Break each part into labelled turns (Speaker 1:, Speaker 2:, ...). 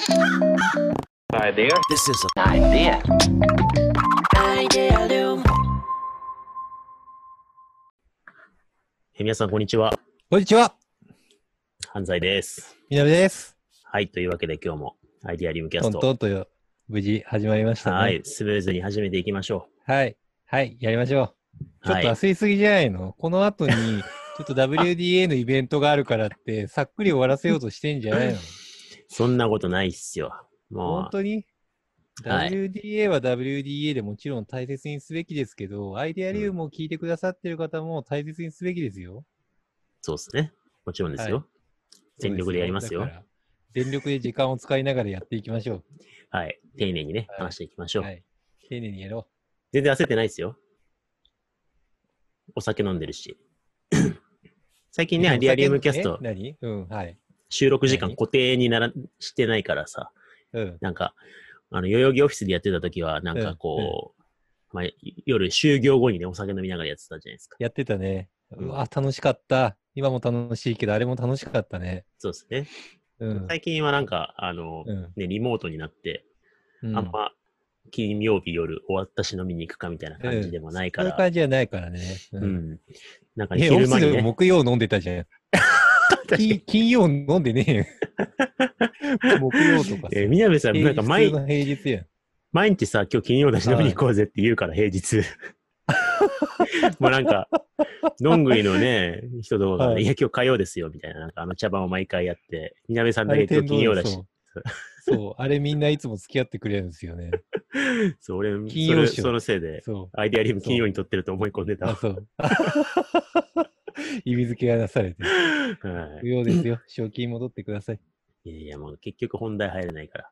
Speaker 1: Idea.
Speaker 2: This is an idea.
Speaker 3: Idealium.
Speaker 4: え皆さん、こんにちは。
Speaker 5: こんにちは。
Speaker 4: 犯罪です。
Speaker 5: みなべです。
Speaker 4: はい。というわけで今日もアイディアリウムキャ
Speaker 5: トン
Speaker 4: スト。
Speaker 5: トンとよ無事始まりましたね。
Speaker 4: はい。スムーズに始めていきましょ
Speaker 5: はい。はい。やりましょう。ちょっ
Speaker 4: はい
Speaker 5: と焦りすぎじゃないの、この後に、ちょっと WDA のイベントがあるからって、さっくり終わらせようとしてんじゃないの？
Speaker 4: う。そんなことないっすよ。もう、
Speaker 5: 本当に？
Speaker 4: はい
Speaker 5: ?WDA は WDA でもちろん大切にすべきですけど、アイデアリウムを聞いてくださってる方も大切にすべきですよ。
Speaker 4: そうですね。もちろんですよ。
Speaker 5: は
Speaker 4: 全力でやりますよ
Speaker 5: 全力で時間を使いながらやっていきましょ
Speaker 4: はい。丁寧にね、
Speaker 5: はい
Speaker 4: 話していきましょ
Speaker 5: う。
Speaker 4: う。
Speaker 5: はい。丁寧にやろ
Speaker 4: 全然焦ってないですよ。お酒飲んでるし。最
Speaker 5: う。
Speaker 4: 近ね、アイディアリウムキャス
Speaker 5: え
Speaker 4: ト、
Speaker 5: 何？うん、はい。
Speaker 4: 収録時間
Speaker 5: 何？
Speaker 4: 固定にならしてないからさ、
Speaker 5: うん。
Speaker 4: なんか、あの、代々木オフィスでやってた時は、なんかこう、まあ、夜就業後にね、お酒飲みながらやってたじゃないですか。
Speaker 5: やってたね。
Speaker 4: うん
Speaker 5: うわ、楽しかった。今も楽しいけど、あれも楽しかったね。
Speaker 4: そうですね。
Speaker 5: うん。
Speaker 4: 最近はなんか、あの、
Speaker 5: うん
Speaker 4: ね、リモートになって、
Speaker 5: うん
Speaker 4: あんま、金曜日夜終わったし飲みに行くかみたいな感じでもないから、
Speaker 5: そういう感じじゃないからね。う
Speaker 4: うん。
Speaker 5: ん。
Speaker 4: なんか
Speaker 5: え、オフィスで
Speaker 4: 昼間にね、
Speaker 5: 木曜飲んでたじゃん。金金曜飲んでねえよ。木曜とかさ。
Speaker 4: えー、みなべさん、なんか
Speaker 5: 平
Speaker 4: 毎
Speaker 5: 日の平日やん。
Speaker 4: 毎日さ、今日金曜だし飲みに行こうぜって言うから、平日。もうなんか、どんぐりのね、人とか
Speaker 5: はい
Speaker 4: い、や、今日火曜ですよ、みたいな、なんかあの茶番を毎回やって、みなべさんだけ今日金曜だし
Speaker 5: そ、う。あれみんないつも付き合ってくれるんですよね。
Speaker 4: そう、俺、
Speaker 5: 金曜日
Speaker 4: そのせいで。アイデアリウム金曜に撮ってると思い込んでた。
Speaker 5: そう。意味付けがなされて。
Speaker 4: はい
Speaker 5: 不要ですよ。賞金戻ってください。
Speaker 4: いやいや、もう結局本題入れないから。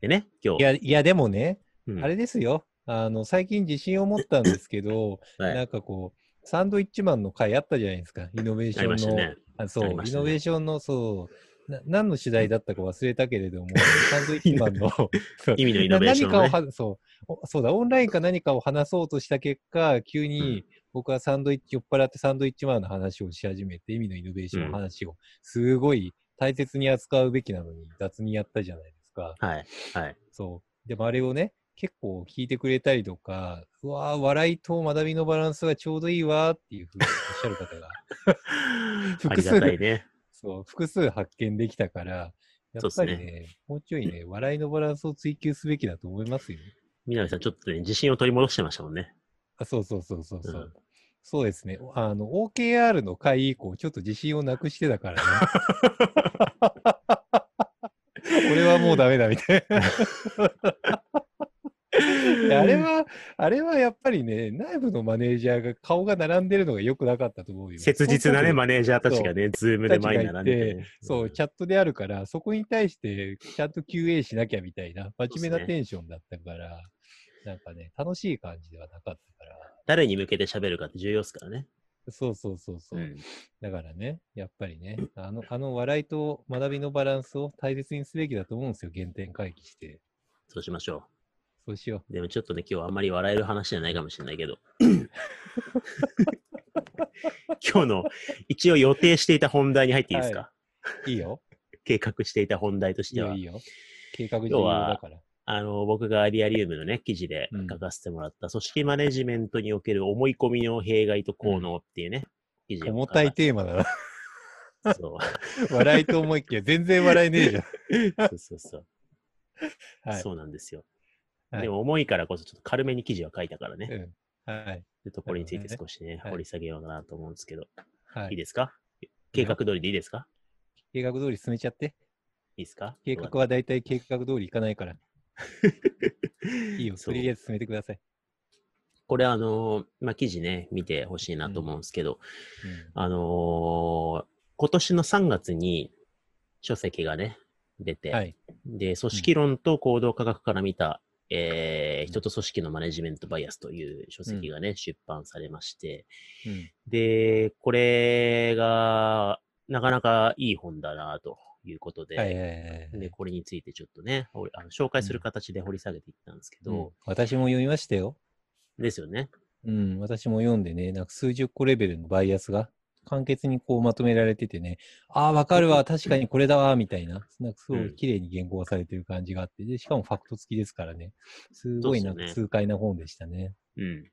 Speaker 4: でね、今日。
Speaker 5: いや、いや、でもね、
Speaker 4: うん
Speaker 5: あれですよ。あの、最近自信を持ったんですけど、
Speaker 4: はい
Speaker 5: なんかこう、サンドイッチマンの回あったじゃないですか。イノベーションの。
Speaker 4: ね。
Speaker 5: あそう、
Speaker 4: ね
Speaker 5: イノベーションの、そう、な何の主題だったか忘れたけれども、サンドイッチマンの
Speaker 4: 意味のイノベーションのね
Speaker 5: な何かをはそうおそうだ、オンラインか何かを話そうとした結果、急に僕はサンドイッチ、酔っ払ってサンドイッチマンの話をし始めて、意味のイノベーションの話を、すごい大切に扱うべきなのに雑にやったじゃないですか。
Speaker 4: はい。はい。
Speaker 5: そう。でもあれをね、結構聞いてくれたりとか、うわー笑いと学びのバランスがちょうどいいわーっていうふうにおっしゃる方が、
Speaker 4: あ
Speaker 5: 複数あ
Speaker 4: りがたいね。
Speaker 5: そう、複数発見できたから、やっぱり
Speaker 4: そうっ
Speaker 5: ね、もうちょいね、笑いのバランスを追求すべきだと思いますよ。
Speaker 4: みなべさん、ちょっとね、自信を取り戻してましたもんね。
Speaker 5: あそうそうそうそうそう。
Speaker 4: うん
Speaker 5: そうですね。あの、OKR の回以降、ちょっと自信をなくしてたからね。俺はもうダメだみたいな。あれは、あれはやっぱりね、内部のマネージャーが顔が並んでるのが良くなかったと思うよ。
Speaker 4: 切実なね、マ
Speaker 5: ネ
Speaker 4: ネージャーたちがね、 Zoom で前に並んでてね。
Speaker 5: そう、チャットであるから、そこに対してちゃんと QA しなきゃみたいな、真面目なテンションだったから、なんかね、楽しい感じではなかったから。
Speaker 4: 誰に向けて喋るかって重要ですからね。
Speaker 5: そうそうそうそう。
Speaker 4: うん
Speaker 5: だからね、やっぱりね、あの、あの笑いと学びのバランスを大切にすべきだと思うんですよ、原点回帰して。
Speaker 4: そうしましょ
Speaker 5: そうしよ
Speaker 4: う。でもちょっとね、今日はあんまり笑える話じゃないかもしれないけど。今日の、一応予定していた本題に入っていいですか、
Speaker 5: う。いいよ。
Speaker 4: 計画していた本題としては。
Speaker 5: いいよ。計画重要だから。
Speaker 4: あの、僕がアリアリウムのね、記事で
Speaker 5: うん
Speaker 4: 書かせてもらった、組織マネジメントにおける思い込みの弊害と効能っていうね、記事を
Speaker 5: 重たいテーマだな。
Speaker 4: そう。
Speaker 5: 笑いと思いきや、全然笑えねえじゃん。
Speaker 4: そうそうそう。
Speaker 5: はい。
Speaker 4: そうなんですよ。
Speaker 5: はい
Speaker 4: でも重いからこそちょっと軽めに記事は書いたからね。
Speaker 5: うん。はい。
Speaker 4: でところについて少しね、
Speaker 5: はい
Speaker 4: 掘り下げようかなと思うんですけど、、
Speaker 5: はいい。
Speaker 4: いですか？計画通りでいいですか？
Speaker 5: 計画通り進めちゃって。
Speaker 4: いいですか？
Speaker 5: 計画はだいたい計画通りいかないから。いいよ。とりあえず進めてください。
Speaker 4: これあのーまあ、記事ね、見てほしいなと思うんですけど、
Speaker 5: うん
Speaker 4: あのー今年の3月に書籍がね、出て、
Speaker 5: はい。
Speaker 4: で、組織論と行動科学から見た、えー人と組織のマネジメントバイアスという書籍がね、出版されまして、
Speaker 5: うん。
Speaker 4: で、これが、なかなかいい本だな、ということで、
Speaker 5: はいはいはいはい。
Speaker 4: で、これについてちょっとね、あの紹介する形で掘り下げていったんですけど、
Speaker 5: うん。私も読みましたよ。
Speaker 4: ですよね。
Speaker 5: うん、私も読んでね、なんか数十個レベルのバイアスが簡潔にこうまとめられててね、ああ、わかるわ、確かにこれだわ、みたいな、なんかすごい綺麗に言語化されてる感じがあって、で、しかもファクト付きですからね、すごいなんか痛快な本でしたね。
Speaker 4: うん。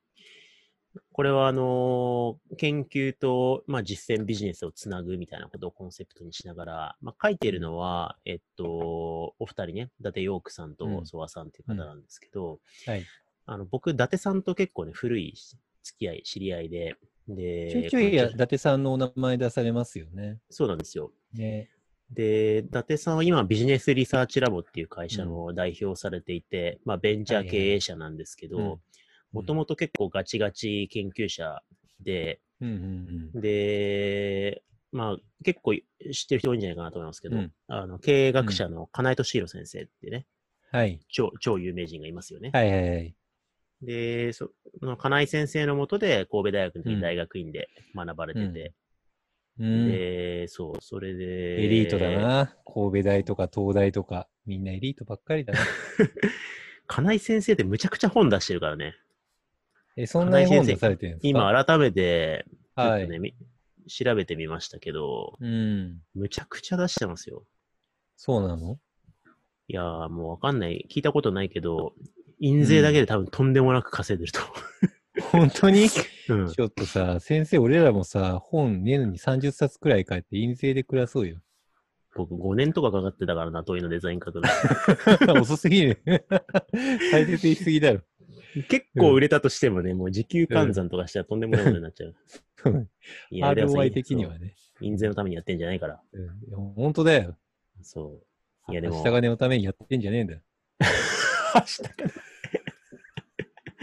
Speaker 4: これは、あのー研究と、まあ、実践ビジネスをつなぐみたいなことをコンセプトにしながら、まあ、書いているのは、えっと、お二人ね、伊達ヨークさんと
Speaker 5: うん
Speaker 4: ソワさんっていう方なんですけど、
Speaker 5: はい。
Speaker 4: あの、僕、伊達さんと結構ね、古い付き合い、知り合いで、で、
Speaker 5: ちょいちょい伊達さんのお名前出されますよね。
Speaker 4: そうなんですよ。
Speaker 5: ね。
Speaker 4: で、伊達さんは今、ビジネスリサーチラボっていう会社の代表をされていて、まあ、ベンチャー経営者なんですけ
Speaker 5: はいはい
Speaker 4: ど、もともと結構ガチガチ研究者で、
Speaker 5: うんうんうん。
Speaker 4: で、まあ、結構知ってる人多いんじゃないかなと思いますけど、
Speaker 5: うん
Speaker 4: あの経営学者の金井敏弘先生ってね、
Speaker 5: はい。
Speaker 4: 超超有名人がいますよね。
Speaker 5: はいはいはい。
Speaker 4: で、その金井先生のもとで神戸大学に大学院で学ばれてて、
Speaker 5: うん。
Speaker 4: で、そう、それで。
Speaker 5: エリートだ。な。神戸大とか東大とか、みんなエリートばっかりだな。
Speaker 4: 金井先生ってむちゃくちゃ本出してるからね。
Speaker 5: え、そんなに本出されてるんですか？
Speaker 4: 今改めて、ちょっ
Speaker 5: はい。
Speaker 4: とね、み調べてみましたけど、
Speaker 5: うん。
Speaker 4: むちゃくちゃ出してますよ。
Speaker 5: そうなの？
Speaker 4: いやーもうわかんない。聞いたことないけど、印税だけで多分とんでもなく稼いでると
Speaker 5: 本当に？
Speaker 4: うん。
Speaker 5: ちょっとさ、先生、俺らもさ、本年に30冊くらい書いて、印税で暮らそうよ。
Speaker 4: 僕5年とかかかってたからな、問いのデザイン書くの。
Speaker 5: 遅すぎる。大切にしすぎだろ。
Speaker 4: 結構売れたとしてもね、もう時給換算とかしたらとんでもないことになっちゃう。いや、でもさ
Speaker 5: ROI 的にはね。
Speaker 4: 印税のためにやってんじゃないから。
Speaker 5: うんいや本当だよ。
Speaker 4: そう。いや、でも。
Speaker 5: 下金のためにやってんじゃねえんだよ。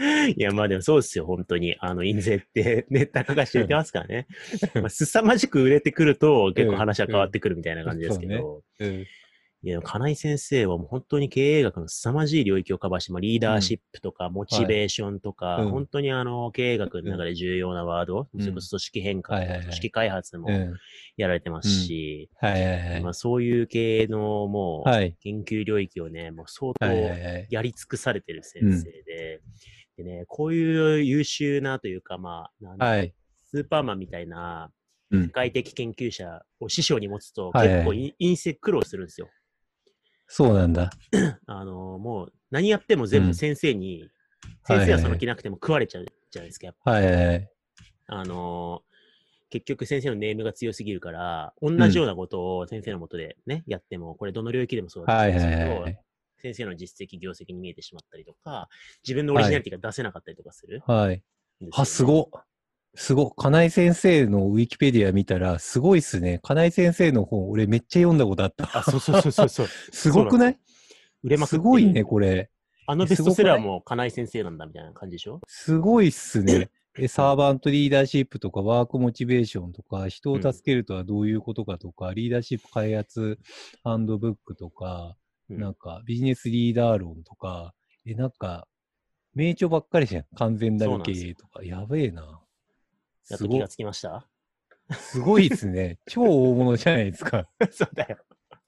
Speaker 4: いや、まあでもそうですよ、本当に。あの、印税ってね、たかが知れてますからね。まあ、凄まじく売れてくると、結構話は変わってくるみたいな感じですけど。
Speaker 5: うん。
Speaker 4: いや、金井先生はもう本当に経営学の凄まじい領域をカバーして、まあ、リーダーシップとか、モチベーションとか、
Speaker 5: うん
Speaker 4: 本当にあの、経営学の中で重要なワード、
Speaker 5: うん
Speaker 4: それこそ組織変革とか、
Speaker 5: はいはいはい
Speaker 4: 組織開発も
Speaker 5: うん。
Speaker 4: やられてますし、
Speaker 5: はいはいはい
Speaker 4: まあ、。そういう系のもう、
Speaker 5: はい。
Speaker 4: 研究領域をね、もう相当
Speaker 5: はいはいはい。
Speaker 4: やり尽くされてる先生で、でね、こういう優秀なというか、まあ、
Speaker 5: はい。
Speaker 4: スーパーマンみたいな
Speaker 5: うん
Speaker 4: 世界的研究者を師匠に持つと、
Speaker 5: はいはい
Speaker 4: 結構インセ苦労するんですよ。
Speaker 5: そうなんだ。
Speaker 4: あの、もう何やっても全部
Speaker 5: うん
Speaker 4: 先生に、
Speaker 5: はい
Speaker 4: 先生は
Speaker 5: はい
Speaker 4: その気なくても食われちゃうじゃないですか。やっぱ
Speaker 5: はいはいはい。
Speaker 4: あの、結局先生のネームが強すぎるから、同じようなことを先生のもとでね、やっても、これどの領域でもそうだ
Speaker 5: はい
Speaker 4: と思うんですけど、
Speaker 5: はいはい。
Speaker 4: 先生の実績、業績に見えてしまったりとか、自分のオリジナリティが出せなかったりとかする、
Speaker 5: はい。
Speaker 4: んですよね
Speaker 5: あ、すごっ。すごっ。金井先生のウィキペディア見たら、すごいっすね。金井先生の本、俺めっちゃ読んだことあった。
Speaker 4: あ、そうそうそうそうそう。
Speaker 5: すごくない？
Speaker 4: 売れまくってる
Speaker 5: すごいね、これ。
Speaker 4: あのベストセラーも金井先生なんだみたいな感じでしょ？
Speaker 5: すごいっすね。え、サーバントリーダーシップとかワークモチベーションとか、人を助けるとはどういうことかとか、リーダーシップ開発ハンドブックとか、
Speaker 4: うん
Speaker 5: なんかビジネスリーダー論とか、え、なんか、名著ばっかりじゃん。完全なる経営とか。やべえな。すごい
Speaker 4: やっと気が、つきました？
Speaker 5: すごいっすね。超大物じゃないですか。
Speaker 4: そうだよ。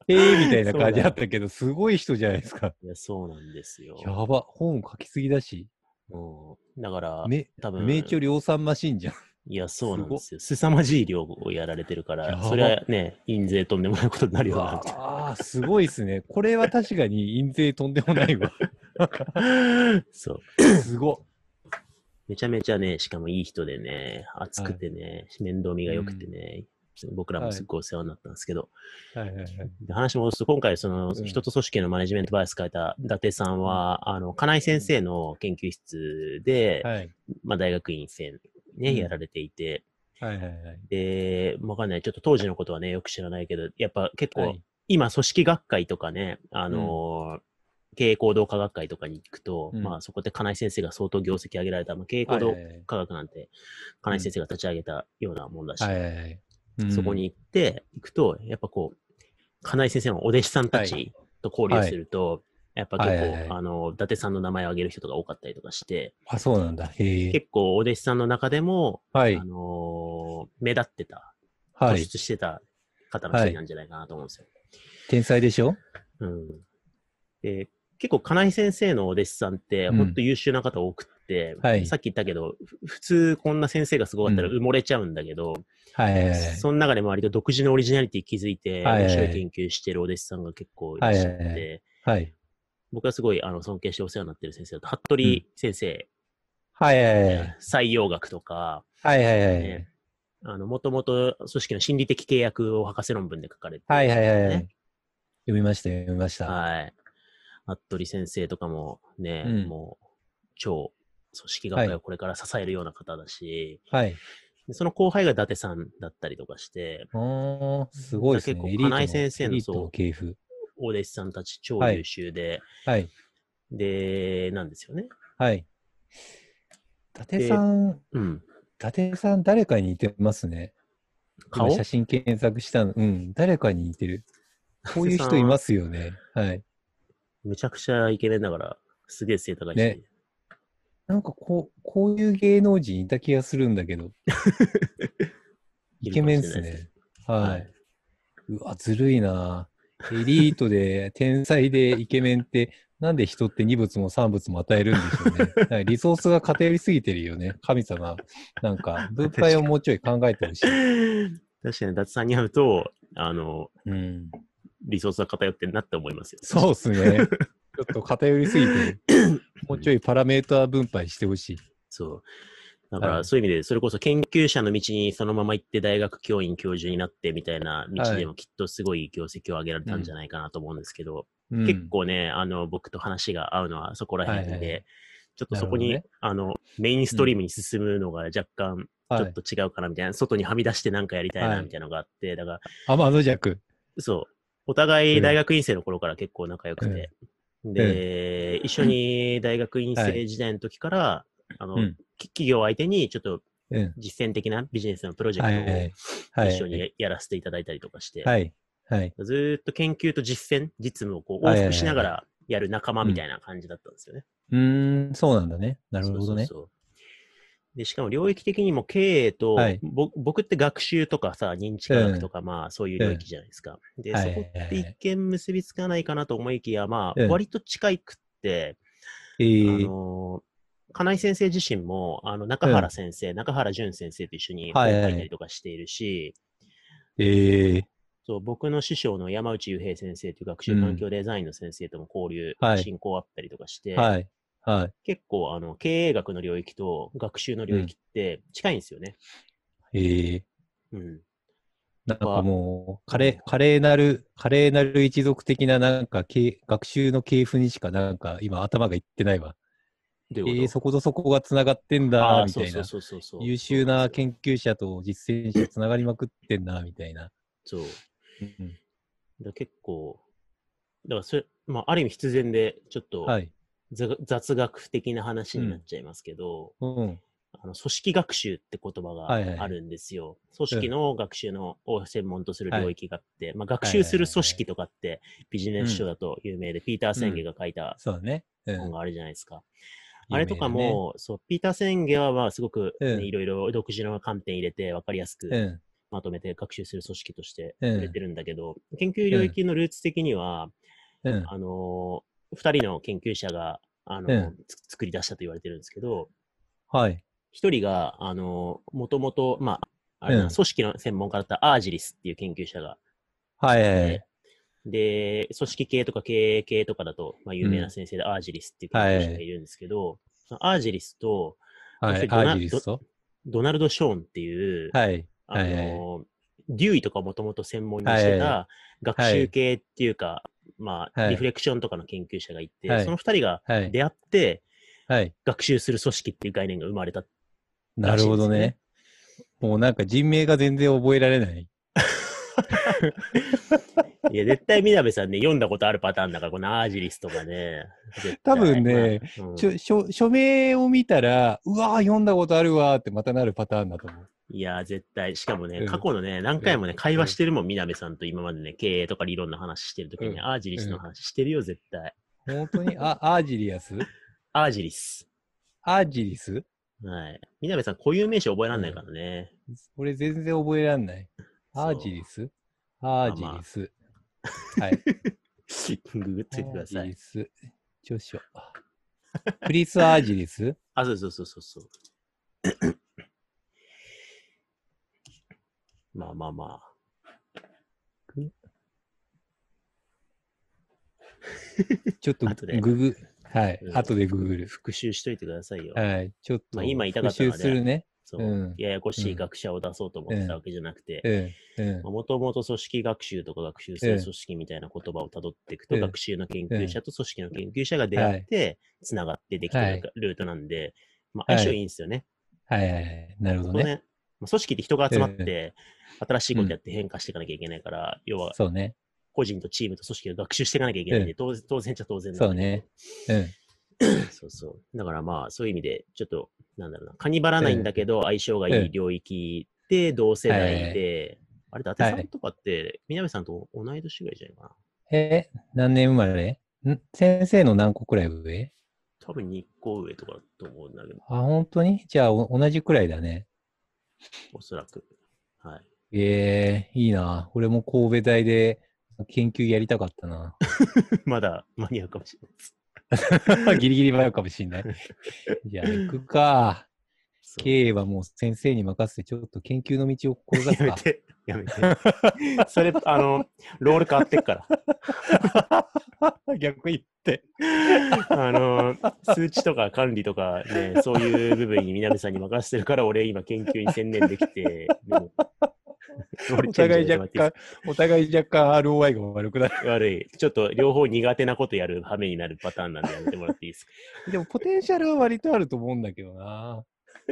Speaker 5: ええみたいな感じあったけど、すごい人じゃないですか。
Speaker 4: いや、そうなんですよ。
Speaker 5: やば。本書きすぎだし、
Speaker 4: うん、だから、
Speaker 5: め
Speaker 4: 多分
Speaker 5: 名著量産マシンじゃん。
Speaker 4: いや、そうなんですよ。凄まじい量をやられてるから、それはね、印税とんでもないことになるよなる
Speaker 5: ああ、すごいっすね。これは確かに印税とんでもないわ。
Speaker 4: そう。
Speaker 5: すご
Speaker 4: めちゃめちゃね、しかもいい人でね、熱くてね、面倒見が良くてね、僕らもすっごいお世話になったんですけど、
Speaker 5: い。はいはいはい。
Speaker 4: で話戻すと、今回、その、
Speaker 5: うん
Speaker 4: 人と組織のマネジメントバイアス書いた伊達さんは、あの、金井先生の研究室で、
Speaker 5: はい。
Speaker 4: まあ、大学院生ね、
Speaker 5: うん
Speaker 4: やられていて、
Speaker 5: はいはいはい。
Speaker 4: で、わかんない。ちょっと当時のことはね、よく知らないけど、やっぱ結構、
Speaker 5: はい
Speaker 4: 今、組織学会とかね、あのー経営行動科学会とかに行くと、
Speaker 5: うん。
Speaker 4: まあそこで金井先生が相当業績上げられた、まあ、経営行動
Speaker 5: はいはいはい。
Speaker 4: 科学なんて、金井先生が立ち上げたようなもんだし、そこに行って、行くと、やっぱこう、金井先生のお弟子さんた
Speaker 5: は
Speaker 4: ちと交流すると、やっぱ結構、
Speaker 5: はい。はいはい
Speaker 4: あの、伊達さんの名前を挙げる人が多かったりとかして、
Speaker 5: あ、そうなんだ。
Speaker 4: 結構お弟子さんの中でも、
Speaker 5: はい。
Speaker 4: あ。のー目立ってた、突
Speaker 5: はい。
Speaker 4: 出してた方の一人なんじゃないかなと思うんですよ。
Speaker 5: 天才でしょ？
Speaker 4: うん。で、結構金井先生のお弟子さんって、
Speaker 5: うん
Speaker 4: ほんと優秀な方多くて、
Speaker 5: はい
Speaker 4: さっき言ったけど、ふ普通こんな先生がすごかったら
Speaker 5: うん
Speaker 4: 埋もれちゃうんだけど、
Speaker 5: はいはいはい。
Speaker 4: その中でも割と独自のオリジナリティ気づいて、面白い研究してるお弟子さんが結構いらっしゃって、
Speaker 5: はい。
Speaker 4: 僕はすごいあの尊敬してお世話になってる先生だと、服部先生、
Speaker 5: はいはいはい。
Speaker 4: 採用学とか、
Speaker 5: はいはいはい。
Speaker 4: ねあの、もともと組織の心理的契約を博士論文で書かれて、
Speaker 5: はいはいはいはい。
Speaker 4: ね
Speaker 5: 読みました、読みました。
Speaker 4: はい。服部先生とかもね、
Speaker 5: うん
Speaker 4: もう、超組織学会をこれから支えるような方だし、
Speaker 5: はい。
Speaker 4: でその後輩が伊達さんだったりとかして、
Speaker 5: おー、すごいですね。
Speaker 4: 結構金井先生のそう
Speaker 5: の系譜。
Speaker 4: お弟子さんたち超
Speaker 5: はい
Speaker 4: 優秀で、
Speaker 5: はい。
Speaker 4: で、なんですよね。
Speaker 5: はい。伊達さん、
Speaker 4: うん。
Speaker 5: 伊達さん誰かに似てますね。今
Speaker 4: 顔
Speaker 5: 写真検索したの。うん、誰かに似てる。こういう人いますよね。はい。
Speaker 4: めちゃくちゃイケメンだから、すげえ背高いし。
Speaker 5: ねなんかこう、こういう芸能人いた気がするんだけど。イケメンっすね。は
Speaker 4: はい
Speaker 5: い。うわ、ずるいな。エリートで、天才でイケメンって、なんで人って二物も三物も与えるんでしょうね。リソースが偏りすぎてるよね。神様。なんか、分配をもうちょい考えてほしい。
Speaker 4: 確かに、達さんに会うと、あの、
Speaker 5: うん。
Speaker 4: リソースが偏ってるなって思いますよ。
Speaker 5: そうっすね。ちょっと偏りすぎて、もうちょいパラメーター分配してほしい。
Speaker 4: そう。だか
Speaker 5: はい
Speaker 4: らそういう意味で、それこそ研究者の道にそのまま行って大学教員教授になってみたいな道でもきっとすごい業績を上げられたんじゃないかなと思うんですけど、
Speaker 5: うん
Speaker 4: 結構ね、あの、僕と話が合うのはそこら辺で、
Speaker 5: はいはいはい
Speaker 4: ちょっとそこに、
Speaker 5: なる
Speaker 4: あの、メインストリームに進むのが若干、ちょっと違うかなみたいな、外にはみ出してなんかやりたい
Speaker 5: は
Speaker 4: ないみたいなのがあって、だから、
Speaker 5: 天の弱。
Speaker 4: そう。お互い
Speaker 5: うん
Speaker 4: 大学院生の頃から結構仲良くて、で、一緒に大学院生時代の時から、あの、企業相手にちょっと
Speaker 5: うん。
Speaker 4: 実践的なビジネスのプロジェ。クトを
Speaker 5: はい。
Speaker 4: 一緒にややらせていただいたりとかして、
Speaker 5: はい。はい。
Speaker 4: ずーっと研究と実践、実務をこう往復しながらやる仲間みたいな感じだったんですよね。
Speaker 5: うーん、そうなんだね。なるほどね。
Speaker 4: そうそうで、しかも領域的にも経営と、
Speaker 5: はい。
Speaker 4: ぼ僕って学習とかさ、認知科学とか、まあそういう領域じゃないですか。で、
Speaker 5: はい。
Speaker 4: そこって一見結びつかないかなと思いきや、まあ
Speaker 5: うん。
Speaker 4: 割と近いくって、あ
Speaker 5: えー、
Speaker 4: の金井先生自身も、あの、中原先生、中原淳先生と一緒に本
Speaker 5: はいはい。
Speaker 4: 書いたりとかしているし、
Speaker 5: えー、
Speaker 4: そう、僕の師匠の山内雄平先生という学習環境デザインの先生とも交流、
Speaker 5: はい。
Speaker 4: 進行あったりとかして、
Speaker 5: はい。はい。
Speaker 4: 結構、あの、経営学の領域と学習の領域って近いんですよね。
Speaker 5: えー、
Speaker 4: うん。
Speaker 5: なんかもう、華麗、華麗なる、華麗なる一族的ななんか、け学習の系譜にしかなんか今頭がいってないわ。えー、そことそこが繋がってんだ、みたいな。
Speaker 4: そうそうそう。
Speaker 5: 優秀な
Speaker 4: 研
Speaker 5: 研究者と実践者繋がりまくってんな、みたいな。
Speaker 4: そう。
Speaker 5: うん
Speaker 4: だ結構、だからそれ、まあ、ある意味必然で、ちょっと、
Speaker 5: はい。
Speaker 4: ざ雑学的な話になっちゃいますけど、
Speaker 5: うん。
Speaker 4: あの組織学習って言葉
Speaker 5: はいはい
Speaker 4: があるんですよ。組織の学習のを専門とする領域があって、まあ、学習する組織とかってビジネス書だと有名で、ピーター・センゲが書いた。本があるじゃないですか。あれとかも、そう、ピーター・センゲはまあすごく、ね
Speaker 5: うん
Speaker 4: いろいろ独自の観点入れて分かりやすく
Speaker 5: うん。
Speaker 4: まとめて学習する組織として
Speaker 5: うん
Speaker 4: 売れてるんだけど、研究領域のルーツ的には、
Speaker 5: うん。
Speaker 4: あのー二人の研究者が、あのー
Speaker 5: うん
Speaker 4: つ作り出したと言われてるんですけど、
Speaker 5: はい。
Speaker 4: 一人が、あのー、もともと、まあ、あれ
Speaker 5: うん
Speaker 4: 組織の専門家だったアージリスっていう研究者が
Speaker 5: はいはいはい
Speaker 4: で。で、組織系とか経営系とかだと、まあ、有名な先生でアージリスっていう研究者がいるんですけど、そのアージリスと
Speaker 5: はい。
Speaker 4: ドナ
Speaker 5: アージリスト
Speaker 4: ドナルド・ショーンっていう、
Speaker 5: はい。
Speaker 4: あ
Speaker 5: はいはい
Speaker 4: デューイとかもともと専門にして
Speaker 5: はい
Speaker 4: た学習系っていうか、まあ、
Speaker 5: はい
Speaker 4: リフレクションとかの研究者がいて、
Speaker 5: はい
Speaker 4: その二人が
Speaker 5: はい。
Speaker 4: 出会って
Speaker 5: はい。
Speaker 4: 学習する組織っていう概念が生まれた。
Speaker 5: なるほどね。もうなんか人名が全然覚えられない。
Speaker 4: いや、絶対、みなべさんね、読んだことあるパターンだから、このアージリスとかね。
Speaker 5: 多分ね、
Speaker 4: まあうん
Speaker 5: ちょ書書名を見たら、うわー読んだことあるわーってまたなるパターンだと思う。
Speaker 4: いや、絶対。しかもね、
Speaker 5: うん
Speaker 4: 過去のね、何回もね、
Speaker 5: うん
Speaker 4: 会話してるもん、みなべさんと今までね、経営とか理論の話してるときに、
Speaker 5: うん
Speaker 4: アージリスの話してるよ、絶対。
Speaker 5: 本当に？あ、アージリアス？
Speaker 4: アージリス。
Speaker 5: アージリス？
Speaker 4: はい。みなべさん、固有名詞覚えらんないからね。
Speaker 5: 俺全然覚えらんない。アージリス？アージリス。はい。
Speaker 4: ググっといてください
Speaker 5: アージリ。ス。著書。クリス・アージリス？
Speaker 4: あ、そうそうそうそうそう。まあまあま
Speaker 5: ちょっと
Speaker 4: 後で。
Speaker 5: ググ、はい。
Speaker 4: う。ん。
Speaker 5: 後でググ
Speaker 4: あ、
Speaker 5: る。
Speaker 4: 復習しといてくださいよ。
Speaker 5: はい。ちょっと、
Speaker 4: まあ今言いたかったのはね
Speaker 5: 復習するね。
Speaker 4: そう、
Speaker 5: うん。
Speaker 4: ややこしい学者を出そうと思ってたわけじゃなくて。もともと組織学習とか学習性
Speaker 5: うん。
Speaker 4: 組織みたいな言葉をたどっていくと、
Speaker 5: うん。
Speaker 4: 学習の研究者と組織の研究者が出会って、つながってできて
Speaker 5: はい。
Speaker 4: るルートなんで、まあ、相性いいんですよね。
Speaker 5: はいはいはい。なるほどね。
Speaker 4: ね。まあ組織って人が集まって、新しいことやって変化していかなきゃいけないから、要は
Speaker 5: そうね。
Speaker 4: 個人とチームと組織を学習していかなきゃいけないんで、
Speaker 5: うん
Speaker 4: 当然当然っちゃ当然
Speaker 5: そうね。うん。
Speaker 4: そうそう。だからまあ、そういう意味で、ちょっと、なんだろうな、カニバらないんだけど、相性がいい領域で、同世代で、あれ、伊達さんとかって、南さんと同い年ぐらいじゃないかな。
Speaker 5: え、何年生まれ？ん？先生の何個くらい上？
Speaker 4: 多分2個上とかだと思うんだけど、
Speaker 5: あ、本当に？じゃあお同じくらいだね。
Speaker 4: おそらく。はい。
Speaker 5: ええいいな。俺も神戸大で研究やりたかったな。
Speaker 4: まだ間に合うかもしれないです。
Speaker 5: ギリギリ迷うかもしんない。じゃあ行くか。経営はもう先生に任せて、ちょっと研究の道を志すか。
Speaker 4: やめて、やめて。それ、あの、ロール変わってっから。
Speaker 5: 逆言って。
Speaker 4: あの、数値とか管理とかね、そういう部分に南さんに任せてるから、俺今研究に専念できて、
Speaker 5: お互い若干、お互い若干 ROI が悪くなる。
Speaker 4: 悪い。ちょっと両方苦手なことやる羽目になるパターンなんでやめてもらっていいですか？
Speaker 5: でも、ポテンシャルは割とあると思うんだけどな。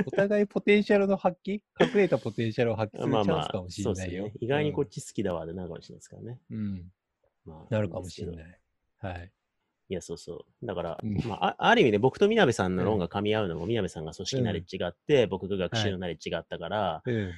Speaker 5: お互いポテンシャルの発揮？隠れたポテンシャルを発揮するチ
Speaker 4: まあまあ
Speaker 5: ャンスかも、し
Speaker 4: そ
Speaker 5: れないよ。
Speaker 4: うですね。意外にこっ
Speaker 5: ち、
Speaker 4: ち好きだわでなるかもしれないですからね。
Speaker 5: うん、
Speaker 4: まあ
Speaker 5: なるかもしれない
Speaker 4: す。
Speaker 5: はい。
Speaker 4: いや、そうそう。だから、
Speaker 5: うん
Speaker 4: まあ、あある意味で僕とみなべさんの論が噛み合うのも、みなべさんが組織ナレッジがあって、僕が学習のナレッジがあったから、
Speaker 5: うん。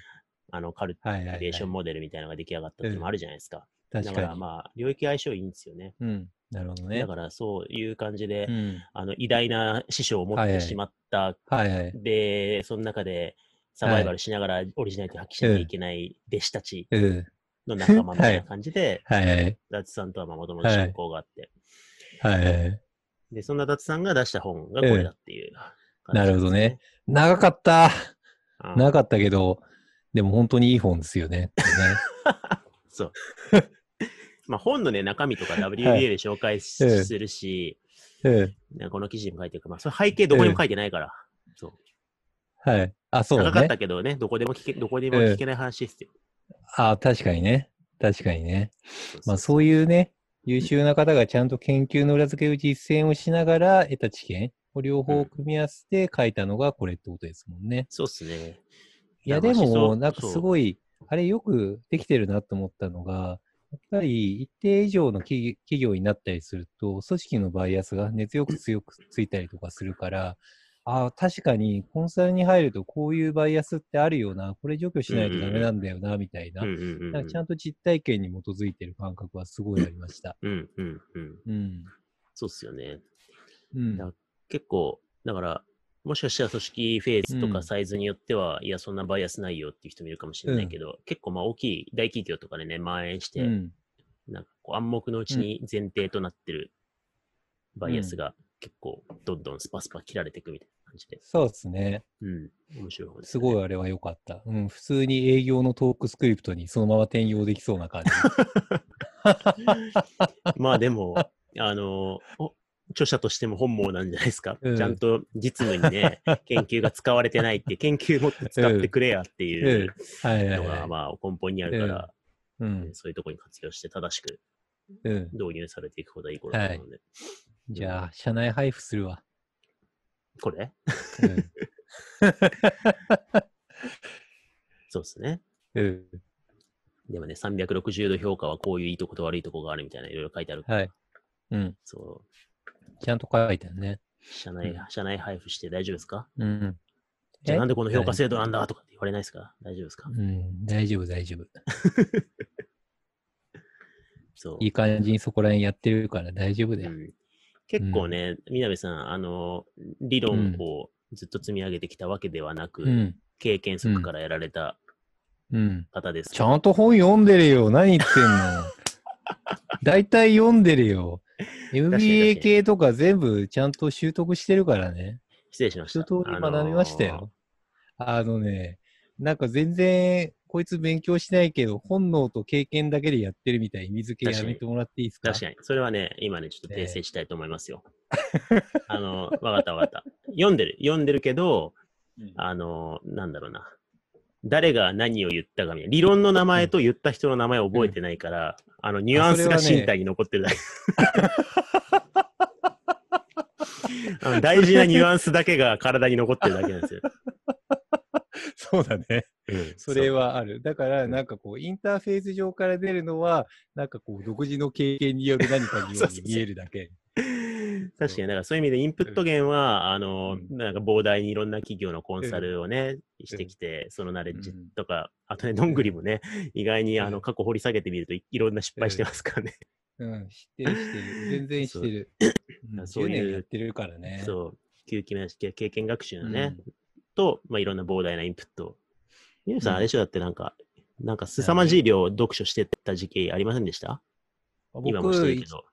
Speaker 4: あの、カル。テーションモデルみたいなのが出来上がったっていうのもあるじゃないですか。
Speaker 5: 確かに。
Speaker 4: だからまあ、領域相性いいんですよね。
Speaker 5: うん。なるほどね。
Speaker 4: だからそういう感じで、
Speaker 5: うん。
Speaker 4: あの、偉大な師匠を持ってしまった、
Speaker 5: はいはい。
Speaker 4: で、その中でサバイバルしながらオリジナリティ発揮しなきゃいけない弟子たち
Speaker 5: うん。
Speaker 4: の仲間みたいな感じで、
Speaker 5: はいはい。
Speaker 4: ダツさんとはもともと親交があって、
Speaker 5: はいはい。
Speaker 4: で、そんなダツさんが出した本がこれだっていう感じ
Speaker 5: なるほどね。長かった。
Speaker 4: うん
Speaker 5: 長かったけど、でも本当にいい本ですよね。
Speaker 4: そう。まあ本のね、中身とか WBA で紹介するし、
Speaker 5: うん。
Speaker 4: ねこの記事にも書いてるまあ、それ背景どこにも書いてないから。そう。
Speaker 5: はい。あ、そうだね
Speaker 4: 長かった。けどね、どこでも聞け、どこでも聞けない話ですよ。
Speaker 5: あ、確かにね。確かにね。まあそういうね、優秀な方がちゃんと研究の裏付けを実践をしながら得た知見を両方組み合わせて書いたのがこれってことですもんね。
Speaker 4: そうっすね。
Speaker 5: いやでも、なんかす
Speaker 4: い。
Speaker 5: ごい、あれよくできてるなと思ったのが、やっぱり一定以上の企企業になったりすると、組織のバイアスが熱よく強くついたりとかするから、ああ、確かにコンサルに入るとこういうバイアスってあるよな、これ除去しないとダメなんだよな、みたいななんかちゃんと実体験に基づいてる感覚はすごいありました。
Speaker 4: うんうんうん。
Speaker 5: うん。
Speaker 4: そうっすよね。
Speaker 5: うん。
Speaker 4: だ結構、だから、もしかしたら組織フェーズと
Speaker 5: うん
Speaker 4: かサイズによっては、いや、そんなバイアスないよっていう人もいるかもしれないけど、結構まあ大きい大企業とかでね、蔓延して、
Speaker 5: うん。
Speaker 4: なんかこう暗黙のうちに前提となってるバイアスが結構どんどんスパスパ切られていくみたいな感じで。
Speaker 5: そうですね。
Speaker 4: うん。面白い方です、
Speaker 5: すごいあれは良かった。うん。普通に営業のトークスクリプトにそのまま転用できそうな感じ。
Speaker 4: まあでも、あの、お著者としても本望なんじゃないですか。
Speaker 5: うん
Speaker 4: ちゃんと実務にね、研究が使われてないって、研究もっと使ってくれやっていうのが、
Speaker 5: は
Speaker 4: まあ根本にあるから、
Speaker 5: い。うん。
Speaker 4: そういうところに活用して正しく
Speaker 5: うん。
Speaker 4: 導入されていくことはいいことだと思うので。
Speaker 5: じゃあ、社内配布するわ。
Speaker 4: これ？
Speaker 5: うん。
Speaker 4: そうですね。
Speaker 5: うん。
Speaker 4: でもね、360度評価はこういういいとこと悪いとこがあるみたいな、いろいろ書いてある。
Speaker 5: はい。うん。
Speaker 4: そう。
Speaker 5: ちゃんと書いてあるね。
Speaker 4: 社内、
Speaker 5: うん
Speaker 4: 社内配布して大丈夫ですか？
Speaker 5: うん。え
Speaker 4: じゃあなんでこの評価制度なんだとかって言われないですか？大丈夫ですか？
Speaker 5: うん。大丈夫、大丈夫。
Speaker 4: そう。
Speaker 5: いい感じにそこら辺やってるから大丈夫だよ。
Speaker 4: うん、結構ね、みなべさん、あの、理論をずっと積み上げてきたわけではなく、
Speaker 5: うん。
Speaker 4: 経験則からやられた
Speaker 5: うん。
Speaker 4: 方です。
Speaker 5: ちゃんと本読んでるよ。何言ってんの？大体読んでるよ。MBA 系とか全部ちゃんと習得してるからね。
Speaker 4: 失礼しました。
Speaker 5: 一通り学びましたよ。あのね、なんか全然、こいつ勉強しないけど、本能と経験だけでやってるみたいに意味付けやめてもらっていいですか？
Speaker 4: 確かに。それはね、今ね、ちょっと訂正したいと思いますよ。あの、わかったわかった。読んでる。読んでるけど、
Speaker 5: うん
Speaker 4: あの、なんだろうな。誰が何を言ったかみたいな。理論の名前と言った人の名前を覚えてないから、あの、ニュアンスが身体に残ってるだけ。あ の大事なニュアンスだけが体に残ってるだけなんですよ。
Speaker 5: そうだね。
Speaker 4: うん
Speaker 5: それはある。だから、なんかこう、インターフェース上から出るのは、なんかこう、独自の経験による何かにように見えるだけ。
Speaker 4: 確かに、だからそういう意味でインプット源は、あの、
Speaker 5: うん。
Speaker 4: なんか膨大にいろんな企業のコンサルをね、してきて、そのナレッジとか、あとね、どんぐりもね、意外にあの
Speaker 5: うん。
Speaker 4: 過去掘り下げてみるといいろんな失敗してますからね。
Speaker 5: うん、知ってる知ってる。全然知ってる。う。ん。
Speaker 4: そういう
Speaker 5: 10年やってるからね。
Speaker 4: そう、休憩なし経験学習のね、と、まあ、いろんな膨大なインプット。皆さん、
Speaker 5: うん。
Speaker 4: あれでしょ？だってなんか、なんか凄まじい量読書してた時期ありませんでした？
Speaker 5: 僕
Speaker 4: 今もしてるけど。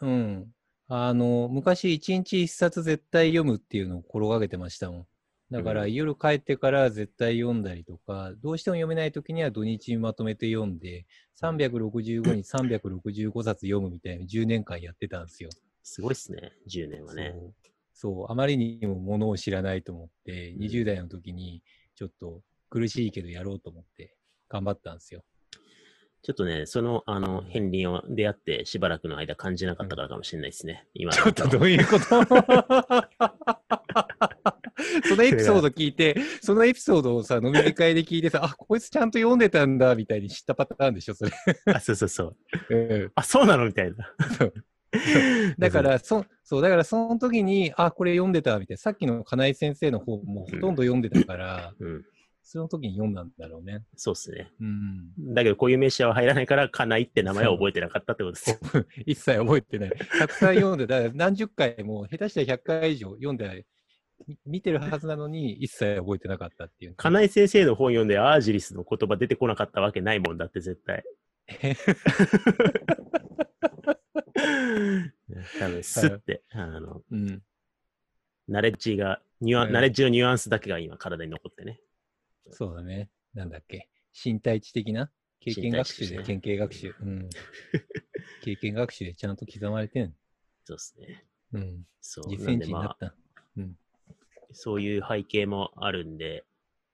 Speaker 5: うん。あの、昔一日一冊絶対読むっていうのを心がけてましたもん。だから、
Speaker 4: うん
Speaker 5: 夜帰ってから絶対読んだりとか、どうしても読めない時には土日にまとめて読んで、365日365冊読むみたいな10年間やってたんですよ。
Speaker 4: すごいっすね、10年はね。
Speaker 5: そうそう、あまりにもものを知らないと思って、
Speaker 4: うん
Speaker 5: 20代の時にちょっと苦しいけどやろうと思って頑張ったんですよ。
Speaker 4: ちょっとね、その、あの、片鱗を出会ってしばらくの間感じなかったからかもしれないですね。今
Speaker 5: ちょっとどういうこと？そのエピソード聞いて、そのエピソードをさ、飲み会で聞いてさ、あ、こいつちゃんと読んでたんだ、みたいに知ったパターンでしょ、それ。
Speaker 4: あ、そうそうそう。
Speaker 5: うん
Speaker 4: あ、そうなの？みたいな。
Speaker 5: だから、そ、そう、だからその時に、あ、これ読んでた、みたいな。さっきの金井先生の方もほとんど読んでたから、
Speaker 4: うん、
Speaker 5: その時に読んだんだろうね。
Speaker 4: そうっすね。
Speaker 5: うん。
Speaker 4: だけど、こういう名詞は入らないから、かないって名前を覚えてなかったってことですよ。
Speaker 5: 一切覚えてない。たくさん読んで、だから何十回も、下手したら100回以上読んで、み見てるはずなのに、一切覚えてなかったっていう。
Speaker 4: 金井先生の本読んで、アージリスの言葉出てこなかったわけないもんだって、絶対。多分、すって、あの、
Speaker 5: うん。
Speaker 4: ナレッジが、ニュアナレッジのニュアンスだけが今、体に残ってね。
Speaker 5: そうだね。なんだっけ。身体知的な？経験学習で、経験学習。うん。経験学習でちゃんと刻まれてん。
Speaker 4: そうですね。
Speaker 5: うん。
Speaker 4: そう。
Speaker 5: になった。うん。
Speaker 4: そういう背景もあるんで、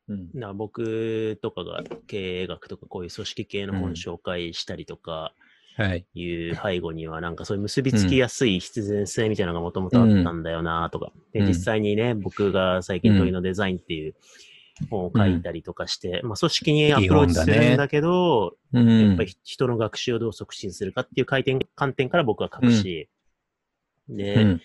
Speaker 5: うん。
Speaker 4: な僕とかが経営学とかこういう組織系の
Speaker 5: うん
Speaker 4: 本紹介したりとか
Speaker 5: はい。
Speaker 4: いう背後にはなんかそういう結びつきやすい必然性みたいなのがもともとあったんだよなとか。で、
Speaker 5: うん
Speaker 4: 実際にね、僕が最近問いのデザインっていう本を書いたりとかして、まあ組織にアプローチするんだけど、
Speaker 5: うん。
Speaker 4: やっぱり人の学習をどう促進するかっていう回転観点から僕は書くし、で、
Speaker 5: うん。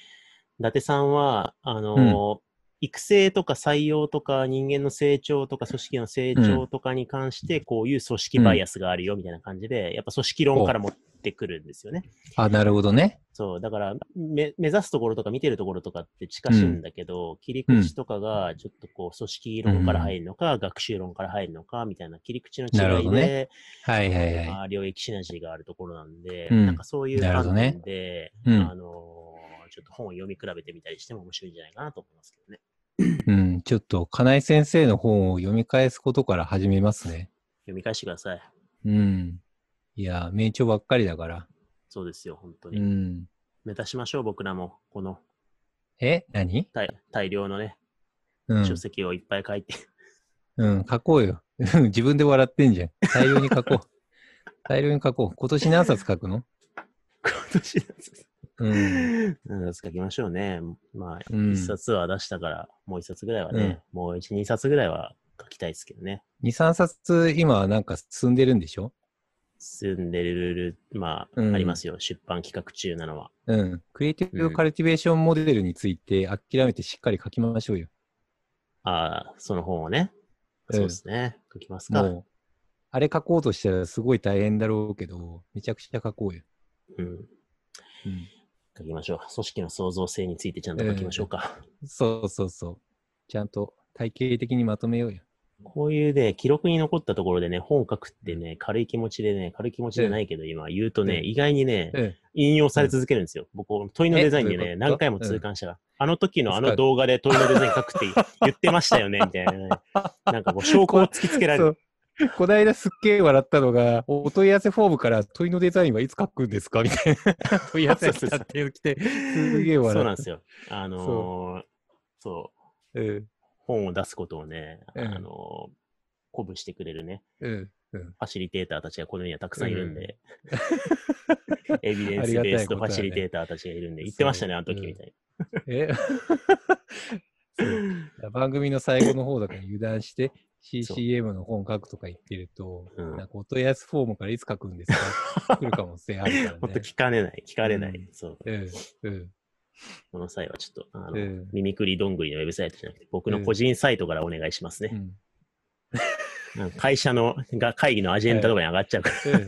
Speaker 4: 伊達さんは、あの、育成とか採用とか人間の成長とか組織の成長とかに関して、こういう組織バイアスがあるよみたいな感じで、やっぱ組織論から持ってくるんですよね。
Speaker 5: あ、なるほどね。
Speaker 4: そう、だからめ目指すところとか見てるところとかって近しいんだけど、切り口とかがちょっとこう組織論から入るのか、学習論から入るのかみたいな切り口の違いで、
Speaker 5: ねはいはいはい。
Speaker 4: まあ、領域シナジーがあるところなんで、
Speaker 5: うん
Speaker 4: なんかそういう観点で、
Speaker 5: うん
Speaker 4: あのちょっと本を読み比べてみたりしても面白いんじゃないかなと思いますけどね。
Speaker 5: うん。ちょっと、金井先生の本を読み返すことから始めますね。
Speaker 4: 読み返してください。
Speaker 5: うん。いや、名著ばっかりだから。
Speaker 4: そうですよ、本当
Speaker 5: う
Speaker 4: に。
Speaker 5: ん。
Speaker 4: 目指しましょう、僕らも。この
Speaker 5: え？何？
Speaker 4: 大大量のね、
Speaker 5: うん
Speaker 4: 書。籍をいっぱい書いて。
Speaker 5: うん、書こうよ。自分で笑ってんじゃん。大量に書こう。大量に書こう。今年何冊書くの？
Speaker 4: 今年のやつ
Speaker 5: うん。
Speaker 4: 何冊書きましょうね。まあ、一冊は出したから、もう一冊ぐらいはね、もう一、二冊ぐらいは書きたいですけどね。
Speaker 5: 2、3冊今はなん。か進ん。でるん。でしょ
Speaker 4: 住ん。でる、まあ、
Speaker 5: うん。
Speaker 4: ありますよ。出版企画中なのは。
Speaker 5: うん。クリエイティブカルティベーションモデルについて諦めてしっかり書きましょうよ。
Speaker 4: ああ、その本をね。そうですね。書きますか。
Speaker 5: もう、あれ書こうとしたらすごい大変だろうけど、めちゃくちゃ書こうよ。
Speaker 4: うん。
Speaker 5: うん。
Speaker 4: 書きましょう。組織の創造性についてちゃんと書きましょうか。
Speaker 5: そうそうそう。ちゃんと体系的にまとめようよ。
Speaker 4: こういうね、記録に残ったところでね、本書くってね、軽い気持ちでね、軽い気持ちじゃないけど、今言うとね、
Speaker 5: うん
Speaker 4: 意外にね、
Speaker 5: うん
Speaker 4: 引用され続けるんですよ。僕、問いのデザインでね、何回も痛感したから、あの時のあの動画で問いのデザイン書くって言ってましたよね、みたいなね。なんかこう、証拠を突きつけられる。
Speaker 5: この間すっげえ笑ったのが、お問い合わせフォームから問いのデザインはいつ書くんですかみたいな。問い合わせが来たって来て、すげえ笑った。
Speaker 4: そうなんですよ。あのーそう、
Speaker 5: う。ん、
Speaker 4: 本を出すことをね、
Speaker 5: うん。
Speaker 4: あのー鼓舞してくれるね、
Speaker 5: うん、うん。
Speaker 4: ファシリテーターたちがこの世にはたくさんいるんで、エビデンスベースとファシリテーターたちがいるんで、言ってましたね、あの時みたい
Speaker 5: え？そう。番組の最後の方だから油断して、CCM の本書くとか言ってると、
Speaker 4: うん
Speaker 5: なんかお問い合わせフォームからいつ書くんですか来る可能性あるから
Speaker 4: な。ほんと
Speaker 5: ね。
Speaker 4: 聞かれない、聞かれない。
Speaker 5: うん
Speaker 4: そう。
Speaker 5: うん、うん、
Speaker 4: この際はちょっと、あの、
Speaker 5: うん
Speaker 4: ミミクリどんぐりのウェブサイトじゃなくて、僕の個人サイトからお願いしますね。会社のが会議のアジェンダとかに上がっちゃうから、
Speaker 5: うん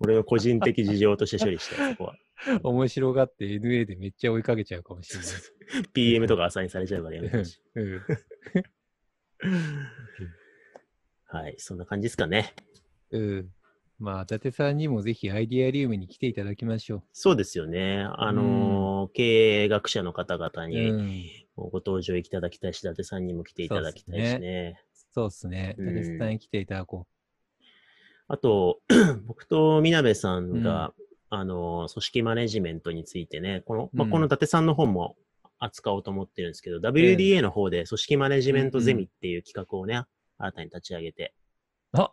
Speaker 4: 俺の個人的事情として処理したい、そこは。
Speaker 5: 面白がって NA でめっちゃ追いかけちゃうかもしれない。
Speaker 4: PM とかアサインされちゃうからやめてほし はい、そんな感じですかね。
Speaker 5: うん。まあ、伊達さんにもぜひアイディアリウムに来ていただきましょ
Speaker 4: そうですよね。あのー経営学者の方々
Speaker 5: う。
Speaker 4: に
Speaker 5: うん。
Speaker 4: ご登場いただきたいし、伊達さんにも来ていただきたいしね。
Speaker 5: そうですね。伊
Speaker 4: うん
Speaker 5: 達さんに来ていただこ
Speaker 4: あと、僕とみなべさんが、あのー組織マネジメントについてね、この、まあ、
Speaker 5: うん
Speaker 4: この伊達さんの本も扱おうと思ってるんですけど、WDA の方で組織マネジメントゼミっていう企画をね、新たに立ち上げて、
Speaker 5: う。あ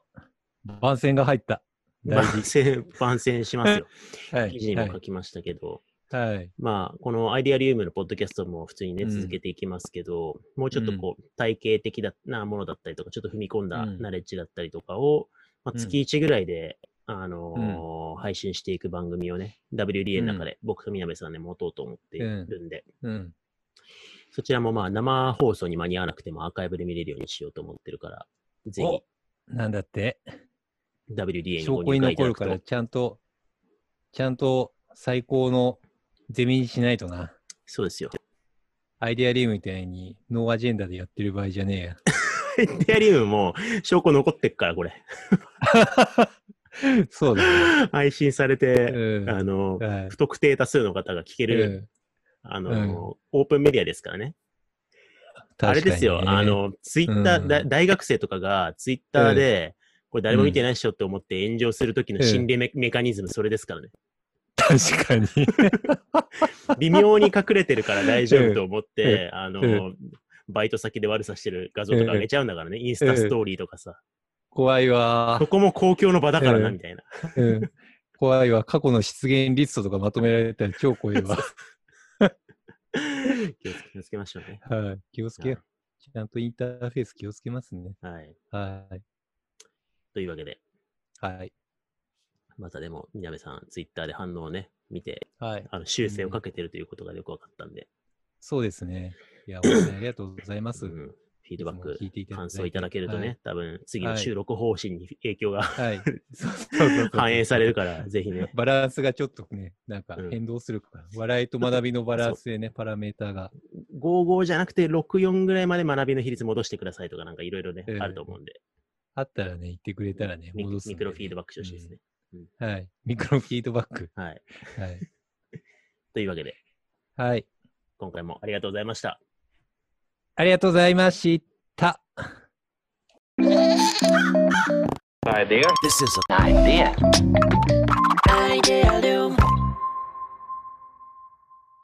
Speaker 5: 番宣が入った。大
Speaker 4: 番
Speaker 5: 事。
Speaker 4: 宣、番宣しますよ。
Speaker 5: はい。
Speaker 4: 記事にも書きましたけど、
Speaker 5: はい。
Speaker 4: まあ、このアイデアリウムのポッドキャストも普通にね、
Speaker 5: うん
Speaker 4: 続けていきますけど、もうちょっとこう、体系的だなものだったりとか、ちょっと踏み込んだ
Speaker 5: うん
Speaker 4: ナレッジだったりとかを、まあ、
Speaker 5: うん
Speaker 4: 月1ぐらいで、あのー配信していく番組をね、WDA の中で僕とみなべさんで持とうと思っているんで、
Speaker 5: うん。
Speaker 4: そちらもまあ生放送に間に合わなくてもアーカイブで見れるようにしようと思ってるから、ぜ
Speaker 5: おなんだって？
Speaker 4: ひ WDA に
Speaker 5: 証拠に残るから。ちゃんと、ちゃんと最高のゼミにしないとな。
Speaker 4: そうですよ。
Speaker 5: アイデアリウムみたいにノーアジェンダでやってる場合じゃねえや。
Speaker 4: デアリウムも証拠残ってっから、これ。
Speaker 5: そうだね。
Speaker 4: 配信されて、
Speaker 5: うん。
Speaker 4: あの、
Speaker 5: はい。
Speaker 4: 不特定多数の方が聞ける、
Speaker 5: うん。
Speaker 4: あの、オープンメディアですからね。あ
Speaker 5: 確かにね。
Speaker 4: れですよ、あ、の、ツイッター、大学生とかがツイッターで、これ誰も見てないっしょって思って炎上するときの心理メ,、メカニズム、それですからね。
Speaker 5: 確かに。
Speaker 4: 微妙に隠れてるから大丈夫と思って、あの、
Speaker 5: う
Speaker 4: バイト先で悪さしてる画像とか上げちゃうんだからね、インスタストーリーとかさ。
Speaker 5: 怖いわ
Speaker 4: そ。こも公共の場だからな、
Speaker 5: うん
Speaker 4: みたいな。
Speaker 5: うん怖いわ。過去の出現リストとかまとめられたら超怖いわ。
Speaker 4: 気をつけ気をつけましょうね。
Speaker 5: はい。気をつけよう。ちゃんとインターフェース気をつけますね。
Speaker 4: はい。
Speaker 5: はい。
Speaker 4: というわけで、
Speaker 5: はい。
Speaker 4: またでも、みなべさん、ツイッターで反応をね、見て、
Speaker 5: はい。
Speaker 4: あの修正をかけてるということがよく分かったんで、
Speaker 5: そうですね。いや、本当にありがとうございます。
Speaker 4: うんフィードバック感想いただけるとね、
Speaker 5: はい
Speaker 4: 多分次の
Speaker 5: はい
Speaker 4: 収録方針に影響が、
Speaker 5: はい。
Speaker 4: 反映されるから、ぜひね、
Speaker 5: バランスがちょっとね、なんか
Speaker 4: うん
Speaker 5: 変動するから、笑いと学びのバランスでね、パラメーターが。
Speaker 4: 55じゃなくて64ぐらいまで学びの比率戻してくださいとか、なんかいろいろね、
Speaker 5: ええ
Speaker 4: あると思うんで、
Speaker 5: あったらね、言ってくれたらね、
Speaker 4: ミ
Speaker 5: 戻す
Speaker 4: ミクロフィードバックしてほしいですね。
Speaker 5: うんはい。ミクロフィードバック。
Speaker 4: はい。
Speaker 5: はい。
Speaker 4: というわけで、
Speaker 5: はい。
Speaker 4: 今回もありがとうございました。
Speaker 5: ありがとうございました。
Speaker 1: This is an idea.
Speaker 2: Idea.